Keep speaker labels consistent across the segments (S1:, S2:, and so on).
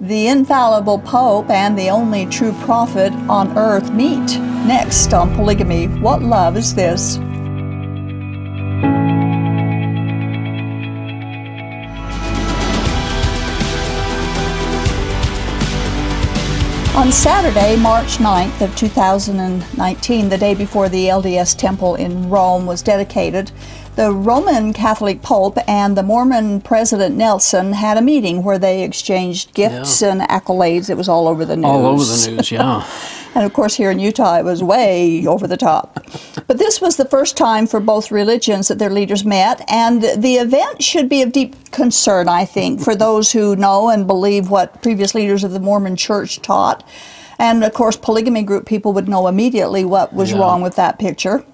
S1: the infallible Pope and the only true prophet on earth meet. Next on Polygamy, what love is this? On Saturday, March 9th of 2019, the day before the LDS temple in Rome was dedicated, the Roman Catholic Pope and the Mormon President Nelson had a meeting where they exchanged gifts
S2: Yeah.
S1: and accolades. It was all over the news.
S2: All over the news, yeah.
S1: And of course, here in Utah, it was way over the top. But this was the first time for both religions that their leaders met, and the event should be of deep concern, I think, for those who know and believe what previous leaders of the Mormon church taught. And of course, polygamy group people would know immediately what was
S2: Yeah.
S1: wrong with that picture.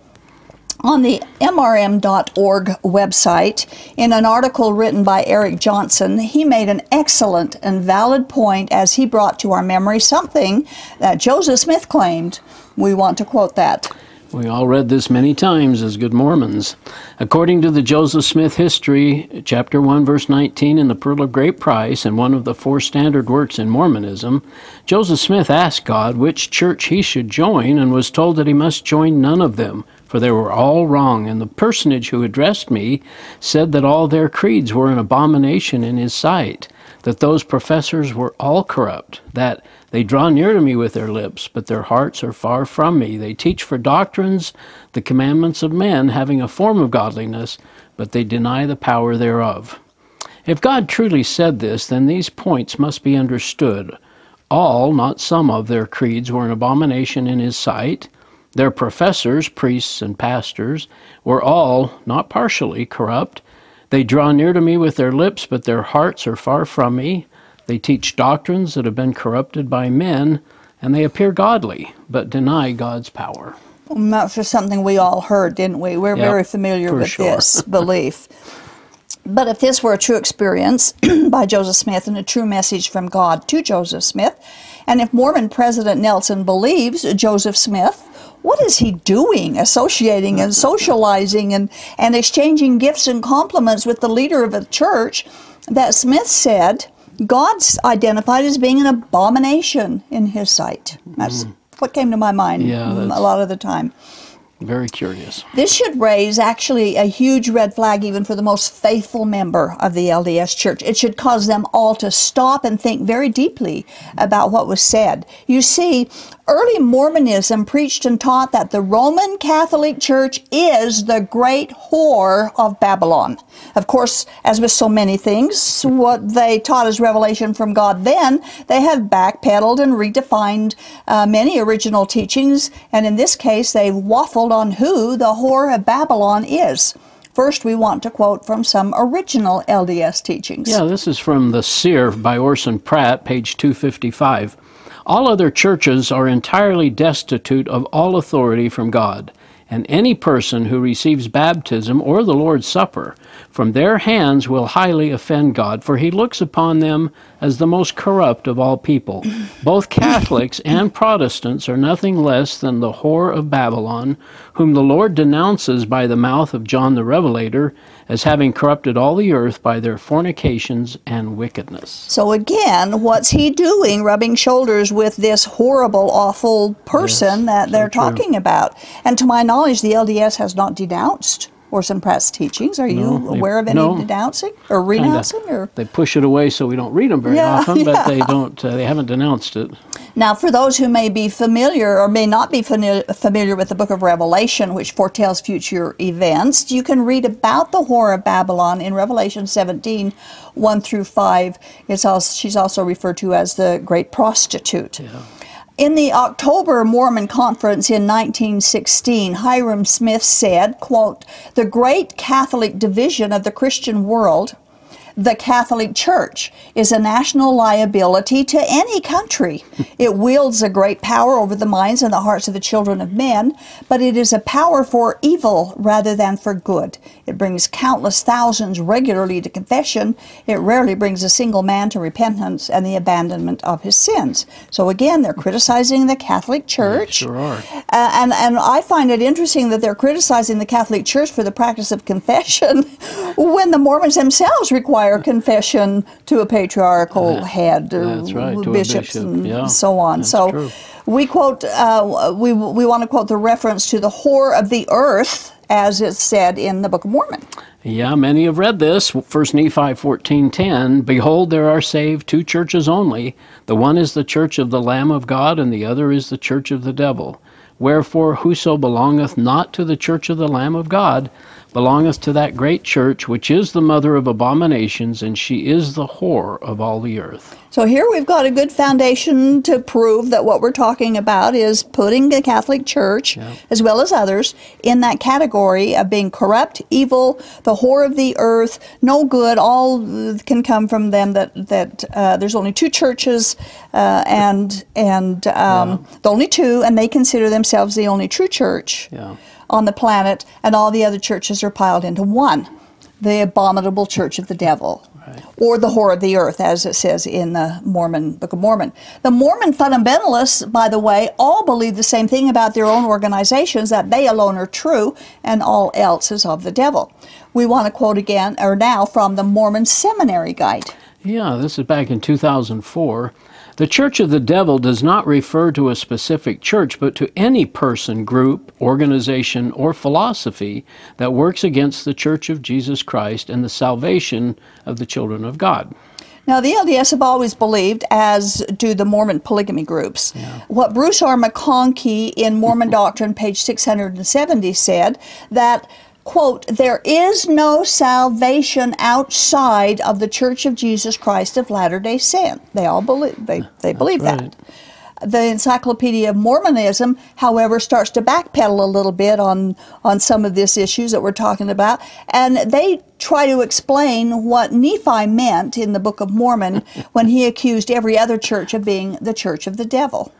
S1: On the MRM.org website, in an article written by Eric Johnson, he made an excellent and valid point as he brought to our memory something that Joseph Smith claimed. We want to quote that.
S2: We all read this many times as good Mormons. According to the Joseph Smith history, chapter 1, verse 19, in the Pearl of Great Price, and one of the four standard works in Mormonism, Joseph Smith asked God which church he should join and was told that he must join none of them, for they were all wrong. And the personage who addressed me said that all their creeds were an abomination in his sight, that those professors were all corrupt, that they draw near to me with their lips, but their hearts are far from me. They teach for doctrines the commandments of men, having a form of godliness, but they deny the power thereof. If God truly said this, then these points must be understood. All, not some of their creeds were an abomination in his sight. Their professors, priests, and pastors were all, not partially, corrupt. They draw near to me with their lips, but their hearts are far from me. They teach doctrines that have been corrupted by men, and they appear godly, but deny God's power.
S1: And That's just something we all heard, didn't we? We're
S2: Yep,
S1: very familiar with
S2: sure.
S1: this belief. But if this were a true experience by Joseph Smith and a true message from God to Joseph Smith, and if Mormon President Nelson believes Joseph Smith, what is he doing associating and socializing and, and exchanging gifts and compliments with the leader of a church that Smith said God's identified as being an abomination in his sight? That's what came to my mind.
S2: Yeah,
S1: mm, a lot of the time.
S2: Very curious.
S1: This should raise actually a huge red flag even for the most faithful member of the LDS Church. It should cause them all to stop and think very deeply about what was said. You see, early Mormonism preached and taught that the Roman Catholic Church is the great whore of Babylon. Of course, as with so many things, what they taught as revelation from God then, they have backpedaled and redefined uh, many original teachings, and in this case, they've waffled on who the whore of Babylon is. First, we want to quote from some original LDS teachings.
S2: Yeah, this is from The Seer by Orson Pratt, page 255. All other churches are entirely destitute of all authority from God, and any person who receives baptism or the Lord's Supper from their hands will highly offend God, for he looks upon them as the most corrupt of all people. Both Catholics and Protestants are nothing less than the whore of Babylon, whom the Lord denounces by the mouth of John the Revelator as having corrupted all the earth by their fornications and wickedness.
S1: So again, what's he doing rubbing shoulders with this horrible, awful person
S2: Yes,
S1: that they're
S2: true.
S1: talking about? And to my knowledge, the LDS has not denounced Orson Pratt's teachings. Are you
S2: No, they-
S1: aware of any
S2: no.
S1: denouncing or
S2: Kinda.
S1: renouncing? Or
S2: They push it away so we don't read them very
S1: Yeah,
S2: often, but they don't. Uh, they haven't denounced it.
S1: Now, for those who may be familiar or may not be fami- familiar with the book of Revelation, which foretells future events, you can read about the whore of Babylon in Revelation 17, 1 through 5. It's also, she's also referred to as the great prostitute. In the October Mormon Conference in 1916, Hyrum Smith said, quote, "The great Catholic division of the Christian world the Catholic Church is a national liability to any country. It wields a great power over the minds and the hearts of the children of men, but it is a power for evil rather than for good. It brings countless thousands regularly to confession. It rarely brings a single man to repentance and the abandonment of his sins. So again, they're criticizing the Catholic Church.
S2: Sure are.
S1: Uh, and and I find it interesting that they're criticizing the Catholic Church for the practice of confession when the Mormons themselves require prior confession to a patriarchal head,
S2: right,
S1: bishops,
S2: bishop,
S1: and
S2: yeah,
S1: so on. so
S2: true.
S1: we quote, uh, we we want to quote the reference to the whore of the earth, as it's said in the Book of Mormon.
S2: Yeah, many have read this. First Nephi 14:10, behold there are saved two churches only. The one is the church of the Lamb of God and the other is the church of the devil. Wherefore whoso belongeth not to the church of the Lamb of God belongeth to that great church which is the mother of abominations and she is the whore of all the earth.
S1: So here we've got a good foundation to prove that what we're talking about is putting the Catholic Church, as well as others, in that category of being corrupt, evil, the whore of the earth, no good. All can come from them. That that uh, there's only two churches, uh, and and um, the only two, and they consider themselves the only true church
S2: Yeah.
S1: On the planet, and all the other churches are piled into one, the abominable church of the devil. Or the whore of the earth, as it says in the Mormon Book of Mormon. The Mormon fundamentalists, by the way, all believe the same thing about their own organizations that they alone are true and all else is of the devil. We want to quote again, or now, from the Mormon Seminary Guide.
S2: Yeah, this is back in 2004. The Church of the Devil does not refer to a specific church, but to any person, group, organization, or philosophy that works against the Church of Jesus Christ and the salvation of the children of God.
S1: Now, the LDS have always believed, as do the Mormon polygamy groups, what Bruce R. McConkie in Mormon Doctrine, page 670, said that, quote, there is no salvation outside of the Church of Jesus Christ of Latter day Saint. They all believe, they, they believe
S2: right.
S1: that. The Encyclopedia of Mormonism, however, starts to backpedal a little bit on, on some of these issues that we're talking about, and they try to explain what Nephi meant in the Book of Mormon when he accused every other church of being the church of the devil.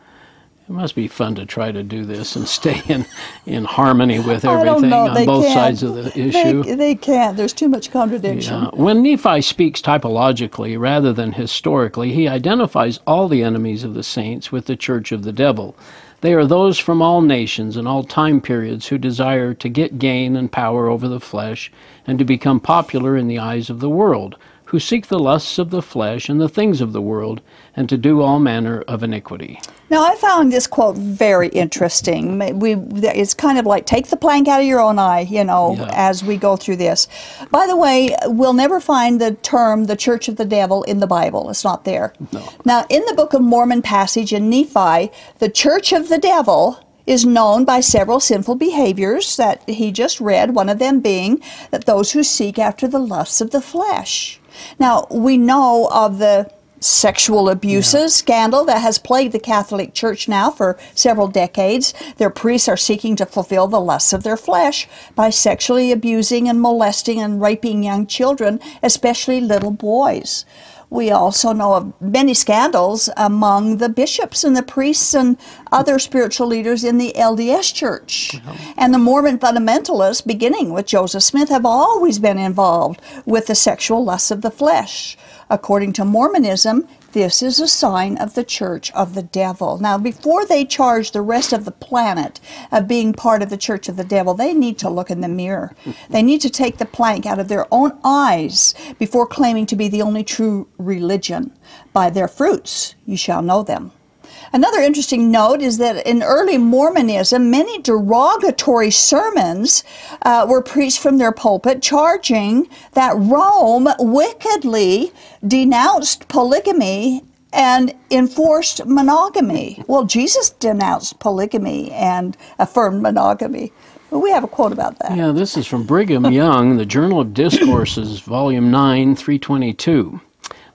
S2: It must be fun to try to do this and stay in, in harmony with everything on
S1: They
S2: both
S1: can't.
S2: sides of the issue.
S1: They, they can't. There's too much contradiction.
S2: Yeah. When Nephi speaks typologically rather than historically, he identifies all the enemies of the saints with the church of the devil. They are those from all nations and all time periods who desire to get gain and power over the flesh and to become popular in the eyes of the world, who seek the lusts of the flesh and the things of the world, and to do all manner of iniquity.
S1: Now, I found this quote very interesting. We, it's kind of like take the plank out of your own eye, you know,
S2: Yeah.
S1: as we go through this. By the way, we'll never find the term the church of the devil in the Bible. It's not there.
S2: No.
S1: Now, in the Book of Mormon passage in Nephi, the church of the devil is known by several sinful behaviors that he just read, one of them being that those who seek after the lusts of the flesh. Now, we know of the sexual abuses scandal that has plagued the Catholic Church now for several decades. Their priests are seeking to fulfill the lusts of their flesh by sexually abusing and molesting and raping young children, especially little boys. We also know of many scandals among the bishops and the priests and other spiritual leaders in the LDS Church. And the Mormon fundamentalists, beginning with Joseph Smith, have always been involved with the sexual lusts of the flesh. According to Mormonism, this is a sign of the church of the devil. Now, before they charge the rest of the planet of being part of the church of the devil, they need to look in the mirror. They need to take the plank out of their own eyes before claiming to be the only true religion. By their fruits you shall know them. Another interesting note is that in early Mormonism, many derogatory sermons uh, were preached from their pulpit, charging that Rome wickedly denounced polygamy and enforced monogamy. Well, Jesus denounced polygamy and affirmed monogamy. Well, we have a quote about that.
S2: Yeah, this is from Brigham Young, the Journal of Discourses, Volume 9, 322.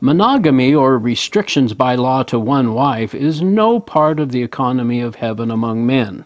S2: Monogamy or restrictions by law to one wife is no part of the economy of heaven among men.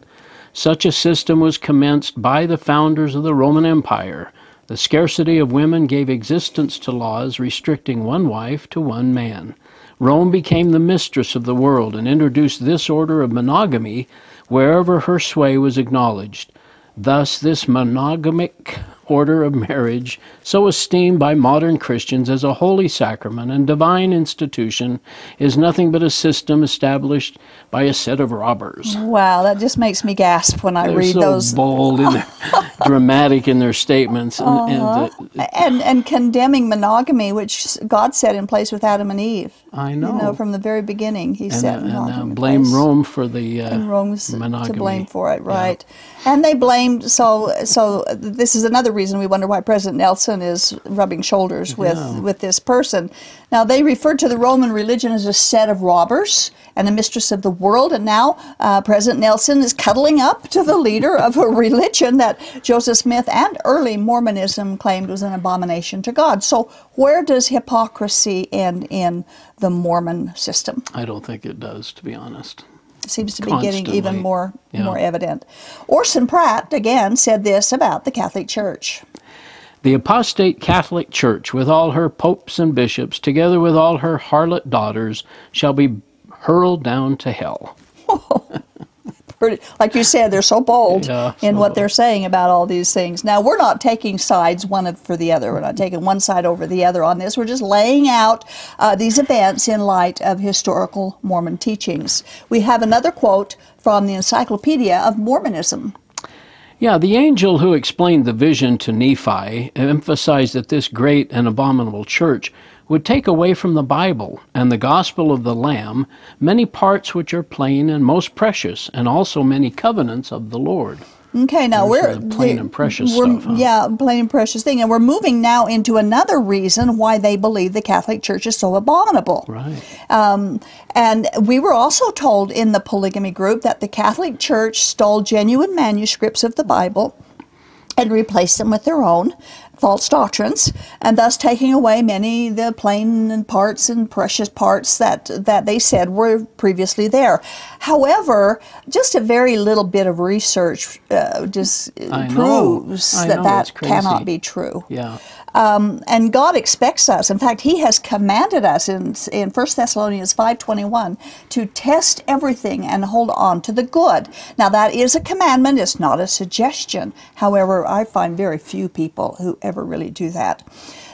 S2: Such a system was commenced by the founders of the Roman Empire. The scarcity of women gave existence to laws restricting one wife to one man. Rome became the mistress of the world and introduced this order of monogamy wherever her sway was acknowledged. Thus, this monogamic order of marriage, so esteemed by modern Christians as a holy sacrament and divine institution, is nothing but a system established by a set of robbers.
S1: Wow, that just makes me gasp when I
S2: They're
S1: read
S2: so
S1: those.
S2: bold and dramatic in their statements, and, and uh,
S1: and and condemning monogamy, which God set in place with Adam and Eve.
S2: I know.
S1: You
S2: know.
S1: from the very beginning, He
S2: and,
S1: set
S2: uh, and uh, blame
S1: place.
S2: Rome for the uh,
S1: and Rome's
S2: monogamy.
S1: to blame for it, right? And they blamed so so. This is another reason we wonder why President Nelson is rubbing shoulders with with this person. Now they referred to the Roman religion as a set of robbers and a mistress of the world, and now uh, President Nelson is cuddling up to the leader of a religion that Joseph Smith and early Mormonism claimed was an abomination to God. So where does hypocrisy end in the Mormon system?
S2: I don't think it does, to be honest.
S1: Seems to be getting even more
S2: Yeah.
S1: more evident. Orson Pratt again said this about the Catholic Church.
S2: The apostate Catholic Church, with all her popes and bishops, together with all her harlot daughters, shall be hurled down to hell.
S1: Pretty, like you said, they're so bold
S2: Yeah,
S1: in
S2: so
S1: what they're saying about all these things. Now, we're not taking sides one for the other. We're not taking one side over the other on this. We're just laying out uh, these events in light of historical Mormon teachings. We have another quote from the Encyclopedia of Mormonism.
S2: Yeah, the angel who explained the vision to Nephi emphasized that this great and abominable church would take away from the Bible and the gospel of the Lamb many parts which are plain and most precious, and also many covenants of the Lord.
S1: Okay, now we're
S2: plain and precious stuff, huh?
S1: Yeah, plain and precious thing, and we're moving now into another reason why they believe the Catholic Church is so abominable.
S2: Right.
S1: Um, and we were also told in the polygamy group that the Catholic Church stole genuine manuscripts of the Bible and replaced them with their own false doctrines, and thus taking away many the plain and parts and precious parts that that they said were previously there. However, just a very little bit of research uh, just
S2: I
S1: proves
S2: I
S1: that that cannot be true.
S2: Yeah.
S1: Um, and God expects us. In fact, He has commanded us in in 1 Thessalonians five twenty one to test everything and hold on to the good. Now that is a commandment; it's not a suggestion. However, I find very few people who ever really do that.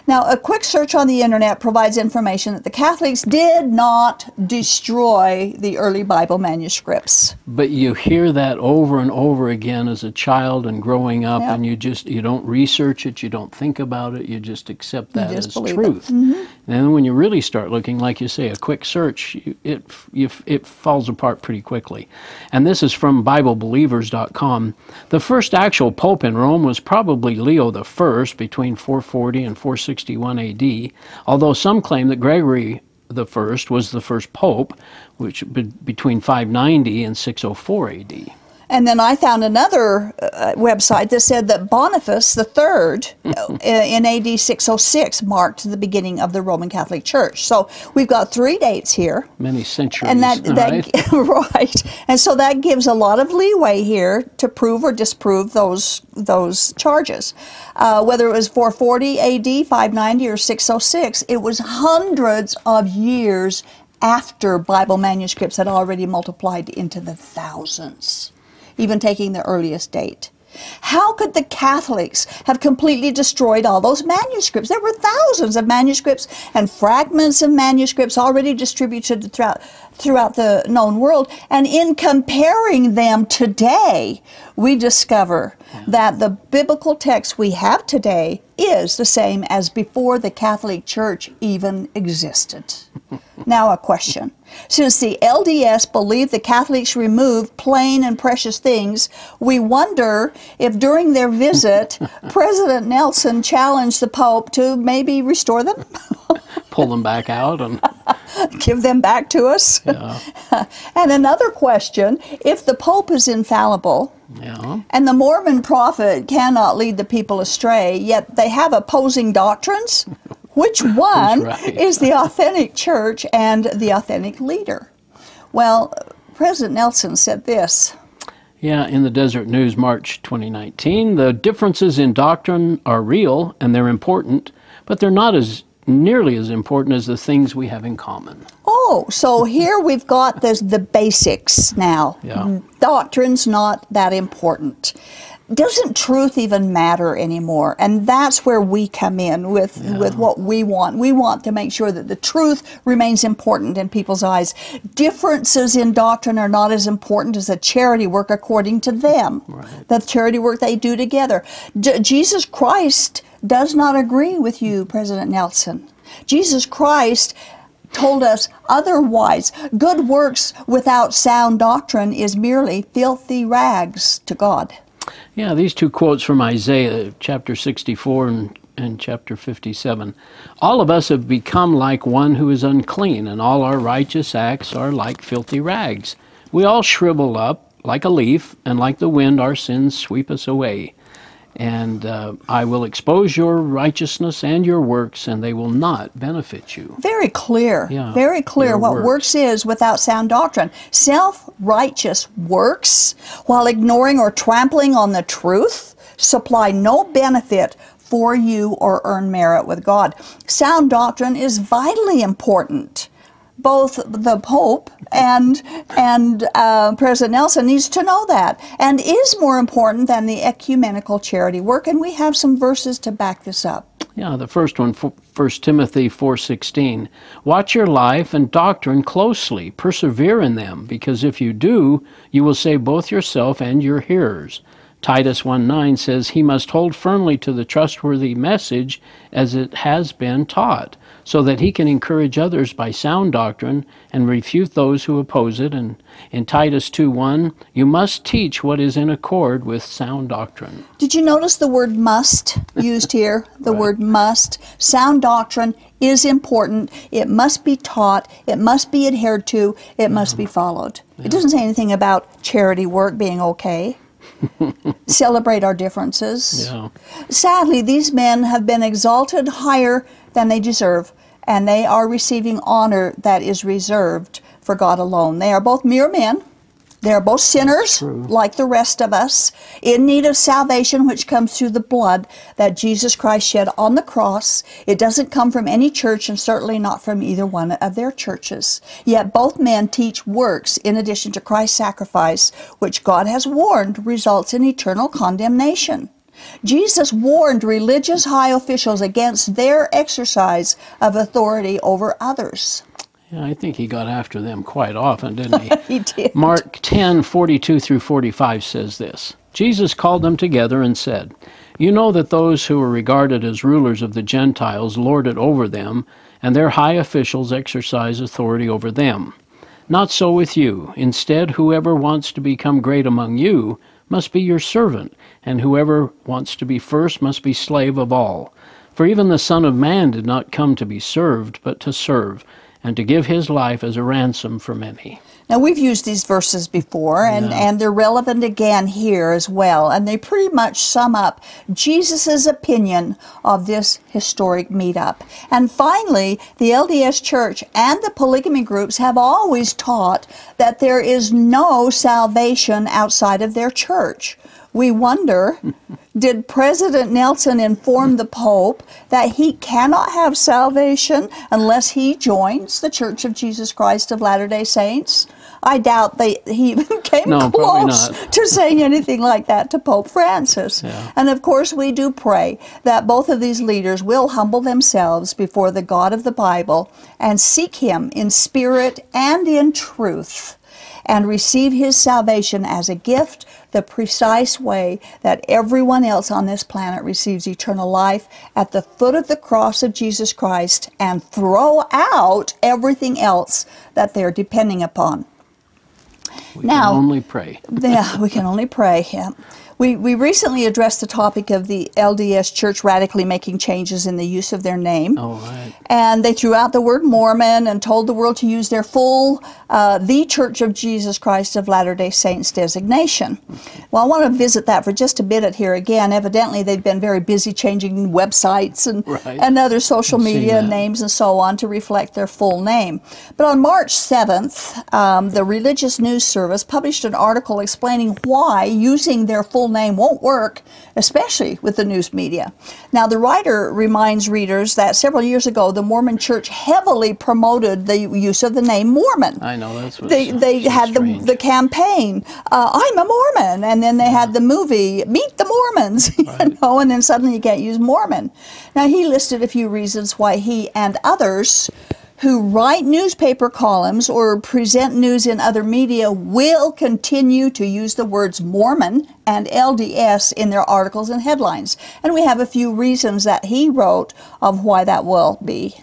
S1: Now, a quick search on the internet provides information that the Catholics did not destroy the early Bible manuscripts.
S2: But you hear that over and over again as a child and growing up,
S1: Yeah.
S2: and you just you don't research it, you don't think about it, you just accept that
S1: just
S2: as
S1: believe it.
S2: Mm-hmm. And when you really start looking, like you say, a quick search, it you, it falls apart pretty quickly. And this is from BibleBelievers.com. The first actual pope in Rome was probably Leo First between 440 and 461 A.D. Although some claim that Gregory the first was the first pope, which be, between 590 and 604 A.D.
S1: And then I found another uh, website that said that Boniface III uh, in AD 606 marked the beginning of the Roman Catholic Church. So we've got three dates here.
S2: Many centuries,
S1: And that,
S2: right?
S1: right, and so that gives a lot of leeway here to prove or disprove those those charges. Uh, whether it was 440 A.D., 590, or 606, it was hundreds of years after Bible manuscripts had already multiplied into the thousands, even taking the earliest date. How could the Catholics have completely destroyed all those manuscripts? There were thousands of manuscripts and fragments of manuscripts already distributed throughout throughout the known world. And in comparing them today, we discover that the biblical text we have today is the same as before the Catholic Church even existed. now, a question. Since the LDS believe the Catholics remove plain and precious things, we wonder if during their visit, President Nelson challenged the Pope to maybe restore them,
S2: Pull them back out and
S1: give them back to us. and another question if the Pope is infallible,
S2: yeah.
S1: and the Mormon prophet cannot lead the people astray, yet they have opposing doctrines. Which one
S2: right.
S1: is the authentic church and the authentic leader? Well, President Nelson said this.
S2: Yeah, in the Deseret News, March 2019, the differences in doctrine are real and they're important, but they're not as nearly as important as the things we have in common.
S1: Oh, so here we've got this, the basics now.
S2: Yeah. Mm-hmm.
S1: Doctrine's not that important. Doesn't truth even matter anymore? And that's where we come in with, with what we want. We want to make sure that the truth remains important in people's eyes. Differences in doctrine are not as important as the charity work according to them, the charity work they do together. J- Jesus Christ does not agree with you, President Nelson. Jesus Christ told us otherwise. Good works without sound doctrine is merely filthy rags to God.
S2: Yeah, these two quotes from Isaiah chapter 64 and, and chapter 57. All of us have become like one who is unclean, and all our righteous acts are like filthy rags. We all shrivel up like a leaf, and like the wind, our sins sweep us away. And uh, I will expose your righteousness and your works, and they will not benefit you.
S1: Very clear.
S2: Yeah,
S1: very clear what
S2: works.
S1: works is without sound doctrine. Self righteous works, while ignoring or trampling on the truth, supply no benefit for you or earn merit with God. Sound doctrine is vitally important. Both the Pope and and uh, President Nelson needs to know that, and is more important than the ecumenical charity work. And we have some verses to back this up.
S2: Yeah, the first one, f- 1 Timothy 4:16. Watch your life and doctrine closely. Persevere in them, because if you do, you will save both yourself and your hearers. Titus 1:9 says he must hold firmly to the trustworthy message as it has been taught, so that he can encourage others by sound doctrine and refute those who oppose it. And in Titus 2:1, you must teach what is in accord with sound doctrine.
S1: Did you notice the word must used here? The word must. Sound doctrine is important. It must be taught. It must be adhered to. It must be mm-hmm. followed. It doesn't say anything about charity work being okay. Celebrate our differences.
S2: Yeah.
S1: Sadly, these men have been exalted higher than they deserve, and they are receiving honor that is reserved for God alone. They are both mere men. They are both sinners, like the rest of us, in need of salvation, which comes through the blood that Jesus Christ shed on the cross. It doesn't come from any church, and certainly not from either one of their churches. Yet both men teach works in addition to Christ's sacrifice, which God has warned results in eternal condemnation. Jesus warned religious high officials against their exercise of authority over others.
S2: Yeah, I think he got after them quite often, didn't he?
S1: He did.
S2: Mark 10 42 through 45 says this Jesus called them together and said, You know that those who are regarded as rulers of the Gentiles lord it over them, and their high officials exercise authority over them. Not so with you. Instead, whoever wants to become great among you must be your servant, and whoever wants to be first must be slave of all. For even the Son of Man did not come to be served, but to serve, and to give his life as a ransom for many.
S1: Now, we've used these verses before, and,
S2: Yeah.
S1: and they're relevant again here as well. And they pretty much sum up Jesus' opinion of this historic meetup. And finally, the LDS Church and the polygamy groups have always taught that there is no salvation outside of their church. We wonder did President Nelson inform the Pope that he cannot have salvation unless he joins the Church of Jesus Christ of Latter day Saints? I doubt they, he even came
S2: No,
S1: close to saying anything like that to Pope Francis.
S2: Yeah.
S1: And of course, we do pray that both of these leaders will humble themselves before the God of the Bible and seek Him in spirit and in truth and receive His salvation as a gift, the precise way that everyone else on this planet receives eternal life at the foot of the cross of Jesus Christ and throw out everything else that they're depending upon.
S2: We
S1: Now-
S2: can only pray.
S1: Yeah, we can only pray. Yeah. We, we recently addressed the topic of the LDS Church radically making changes in the use of their name.
S2: All right.
S1: And they threw out the word Mormon and told the world to use their full, uh, the Church of Jesus Christ of Latter day Saints designation. Well, I want to visit that for just a minute here again. Evidently, they've been very busy changing websites and,
S2: Right.
S1: and other social
S2: I've
S1: media names and so on to reflect their full name. But on March 7th, um, the religious news News Service published an article explaining why using their full name won't work, especially with the news media. Now, the writer reminds readers that several years ago, the Mormon Church heavily promoted the use of the name Mormon.
S2: I know that's what
S1: They, they had the,
S2: strange.
S1: the campaign, uh, I'm a Mormon, and then they had the movie, Meet the Mormons, you know, and then suddenly you can't use Mormon. Now, he listed a few reasons why he and others who write newspaper columns or present news in other media will continue to use the words Mormon and LDS in their articles and headlines. And we have a few reasons that he wrote of why that will be.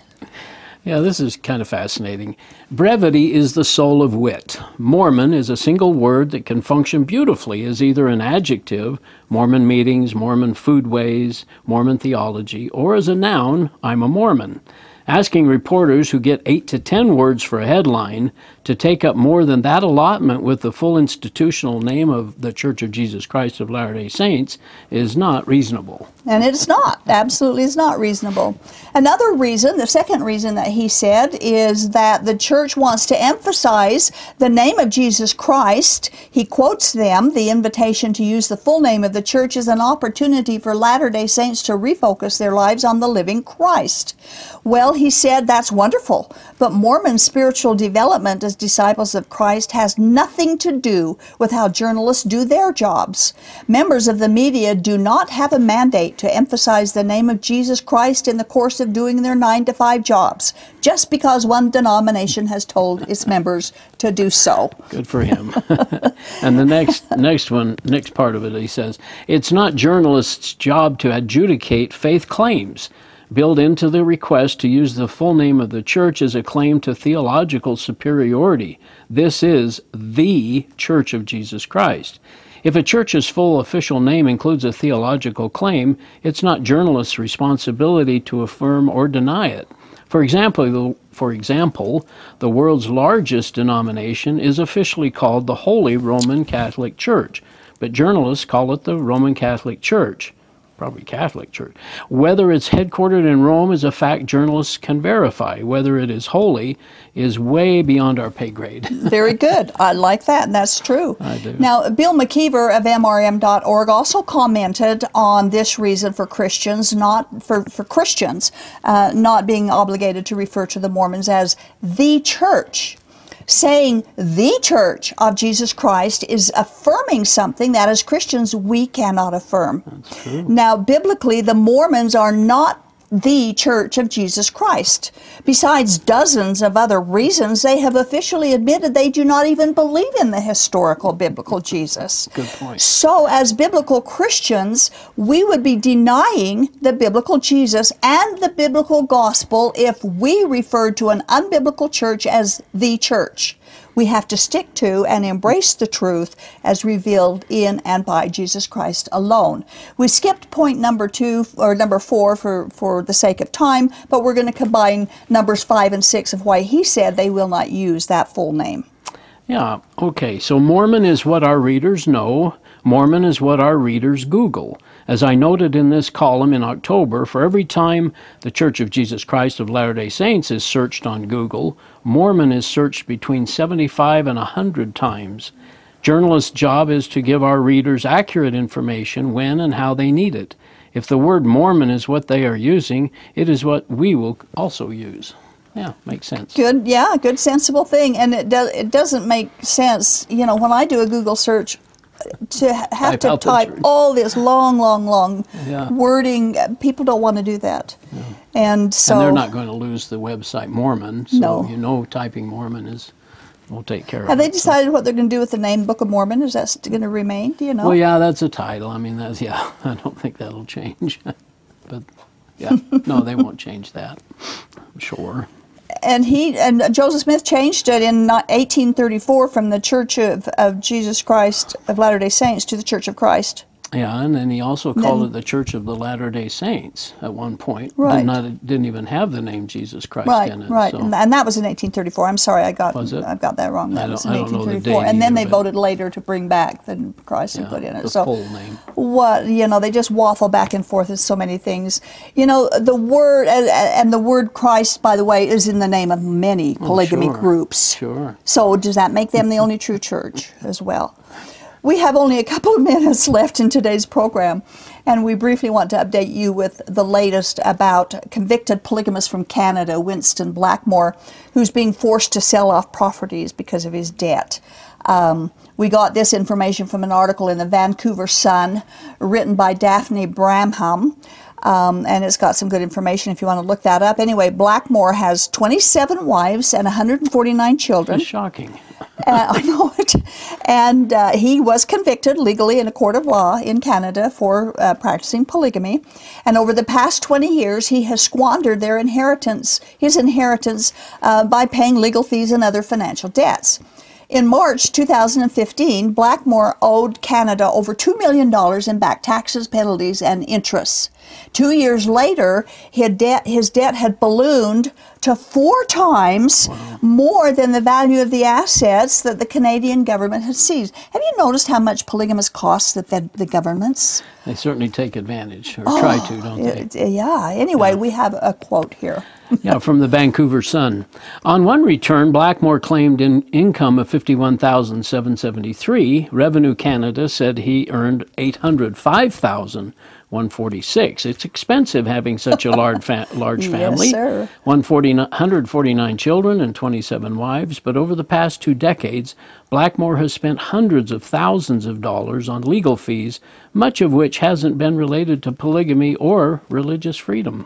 S2: Yeah, this is kind of fascinating. Brevity is the soul of wit. Mormon is a single word that can function beautifully as either an adjective, Mormon meetings, Mormon foodways, Mormon theology, or as a noun, I'm a Mormon. Asking reporters who get 8 to 10 words for a headline to take up more than that allotment with the full institutional name of the Church of Jesus Christ of Latter day Saints is not reasonable.
S1: And it's not. Absolutely, it's not reasonable. Another reason, the second reason that he said, is that the church wants to emphasize the name of Jesus Christ. He quotes them. The invitation to use the full name of the church is an opportunity for Latter day Saints to refocus their lives on the living Christ. Well, he said that's wonderful, but Mormon spiritual development as disciples of Christ has nothing to do with how journalists do their jobs. Members of the media do not have a mandate to emphasize the name of Jesus Christ in the course of doing their 9 to 5 jobs, just because one denomination has told its members to do so.
S2: Good for him. and the next next one, next part of it, he says, it's not journalists' job to adjudicate faith claims. Built into the request to use the full name of the church is a claim to theological superiority. This is the Church of Jesus Christ. If a church's full official name includes a theological claim, it's not journalists' responsibility to affirm or deny it. For example, the, for example, the world's largest denomination is officially called the Holy Roman Catholic Church, but journalists call it the Roman Catholic Church, probably Catholic Church. Whether it's headquartered in Rome is a fact journalists can verify. Whether it is holy is way beyond our pay grade.
S1: Very good. I like that, and that's true.
S2: I do.
S1: Now, Bill McKeever of MRM.org also commented on this reason for Christians not for, for Christians uh, not being obligated to refer to the Mormons as the church. Saying the church of Jesus Christ is affirming something that as Christians we cannot affirm. Now, biblically, the Mormons are not the Church of Jesus Christ. Besides dozens of other reasons, they have officially admitted they do not even believe in the historical biblical Jesus.
S2: Good point.
S1: So, as biblical Christians, we would be denying the biblical Jesus and the biblical gospel if we referred to an unbiblical church as the church. We have to stick to and embrace the truth as revealed in and by Jesus Christ alone. We skipped point number two or number four for, for the sake of time, but we're going to combine numbers five and six of why he said they will not use that full name.
S2: Yeah, okay. So Mormon is what our readers know. Mormon is what our readers Google. As I noted in this column in October, for every time the Church of Jesus Christ of Latter day Saints is searched on Google, Mormon is searched between 75 and 100 times. Journalists' job is to give our readers accurate information when and how they need it. If the word Mormon is what they are using, it is what we will also use. Yeah, makes sense.
S1: Good, yeah, good, sensible thing. And it does. It doesn't make sense, you know, when I do a Google search, to have
S2: Type
S1: to type all this long, long, long
S2: Yeah.
S1: wording. uh, People don't want to do that, and so
S2: and they're not going to lose the website Mormon, so
S1: No.
S2: you know typing Mormon is We'll take care
S1: Have
S2: of
S1: Have
S2: they
S1: decided what they're going to do with the name Book of Mormon? Is that going to remain? Do you know?
S2: Well, yeah, that's a title. I mean, that's yeah. I don't think that'll change, but yeah, no, they won't change that. I'm sure.
S1: And he and Joseph Smith changed it in 1834 from the Church of, of Jesus Christ of Latter Day Saints to the Church of Christ.
S2: Yeah, and then he also called
S1: Then-
S2: it the Church of the Latter Day Saints at one point.
S1: Right.
S2: Did not, didn't even have the name Jesus Christ
S1: Right,
S2: in it.
S1: right,
S2: so-
S1: and that was in 1834. I'm sorry, I got
S2: Was it?
S1: I got that wrong. That
S2: I
S1: was in
S2: I don't know the
S1: 1834, and then
S2: either,
S1: they voted later to bring back the Christ and put in it.
S2: the
S1: so
S2: full name.
S1: what you know, they just waffle back and forth in so many things. You know, the word and, and the word Christ, by the way, is in the name of many oh, polygamy
S2: Oh, sure,
S1: groups.
S2: sure.
S1: So does that make them the only true church as well? We have only a couple of minutes left in today's program, and we briefly want to update you with the latest about convicted polygamist from Canada, Winston Blackmore, who's being forced to sell off properties because of his debt. Um, we got this information from an article in the Vancouver Sun written by Daphne Bramham. Um, and it's got some good information if you want to look that up. Anyway, Blackmore has 27 wives and 149 children.
S2: That's shocking.
S1: Uh, I know it. And uh, he was convicted legally in a court of law in Canada for uh, practicing polygamy. And over the past 20 years, he has squandered their inheritance, his inheritance, uh, by paying legal fees and other financial debts. In March 2015, Blackmore owed Canada over $2 million in back taxes, penalties, and interests. Two years later, his debt, his debt had ballooned to four times more than the value of the assets that the Canadian government had seized. Have you noticed how much polygamous costs the, fed, the governments?
S2: They certainly take advantage, or oh, try to, don't they?
S1: It- yeah, anyway, we have a quote here.
S2: Yeah, from the Vancouver Sun. On one return, Blackmore claimed an income of fifty-one thousand seven seventy-three. Revenue Canada said he earned eight hundred five thousand one forty-six. It's expensive having such a large fa- large
S1: Yes,
S2: family.
S1: sir.
S2: 140 149 children and 27 wives, but over the past two decades, Blackmore has spent hundreds of thousands of dollars on legal fees, much of which hasn't been related to polygamy or religious freedom.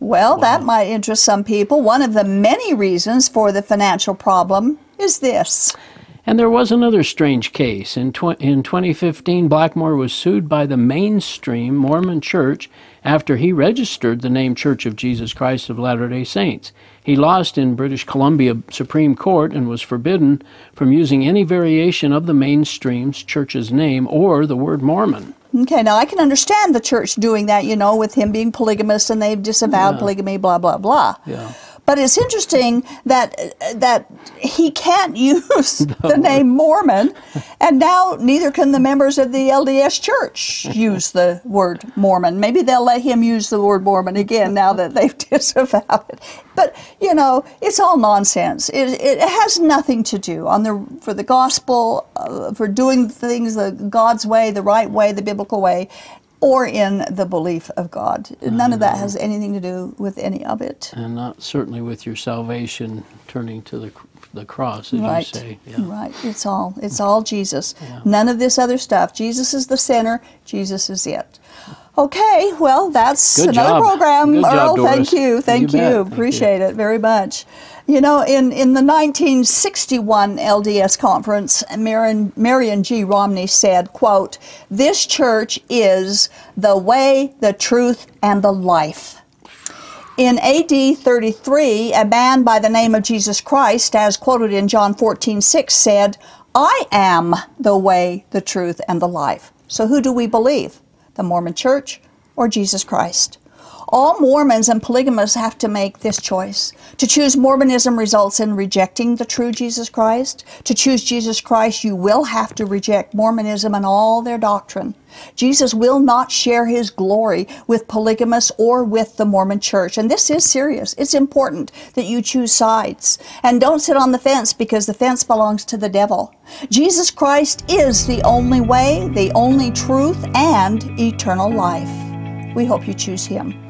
S1: Well, that might interest some people. One of the many reasons for the financial problem is this.
S2: And there was another strange case. In, tw- in 2015, Blackmore was sued by the mainstream Mormon church after he registered the name Church of Jesus Christ of Latter day Saints. He lost in British Columbia Supreme Court and was forbidden from using any variation of the mainstream's church's name or the word Mormon.
S1: Okay, now I can understand the church doing that, you know, with him being polygamous and they've disavowed polygamy, blah blah blah.
S2: Yeah.
S1: But it's interesting that that he can't use the name Mormon, and now neither can the members of the LDS Church use the word Mormon. Maybe they'll let him use the word Mormon again now that they've disavowed it. But you know, it's all nonsense. It, it has nothing to do on the for the gospel, uh, for doing things the God's way, the right way, the biblical way. Or in the belief of God. None of that has uh, anything to do with any of it.
S2: And not certainly with your salvation turning to the, the cross, as
S1: right
S2: you say. Yeah.
S1: right it's all it's all jesus none of this other stuff jesus is the center jesus is it okay well that's
S2: Good
S1: another
S2: job.
S1: program
S2: Good job,
S1: earl thank you
S2: You
S1: thank
S2: bet.
S1: you
S2: Thank you.
S1: appreciate it very much you know in, in the 1961 lds conference marion, marion g romney said quote this church is the way the truth and the life in AD 33, a man by the name of Jesus Christ, as quoted in John 14, 6, said, I am the way, the truth, and the life. So who do we believe? The Mormon Church or Jesus Christ? All Mormons and polygamists have to make this choice. To choose Mormonism results in rejecting the true Jesus Christ. To choose Jesus Christ, you will have to reject Mormonism and all their doctrine. Jesus will not share his glory with polygamists or with the Mormon church. And this is serious. It's important that you choose sides. And don't sit on the fence because the fence belongs to the devil. Jesus Christ is the only way, the only truth, and eternal life. We hope you choose him.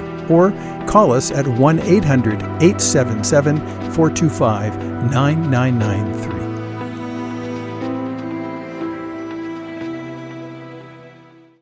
S3: or call us at 1 800 877 425 9993.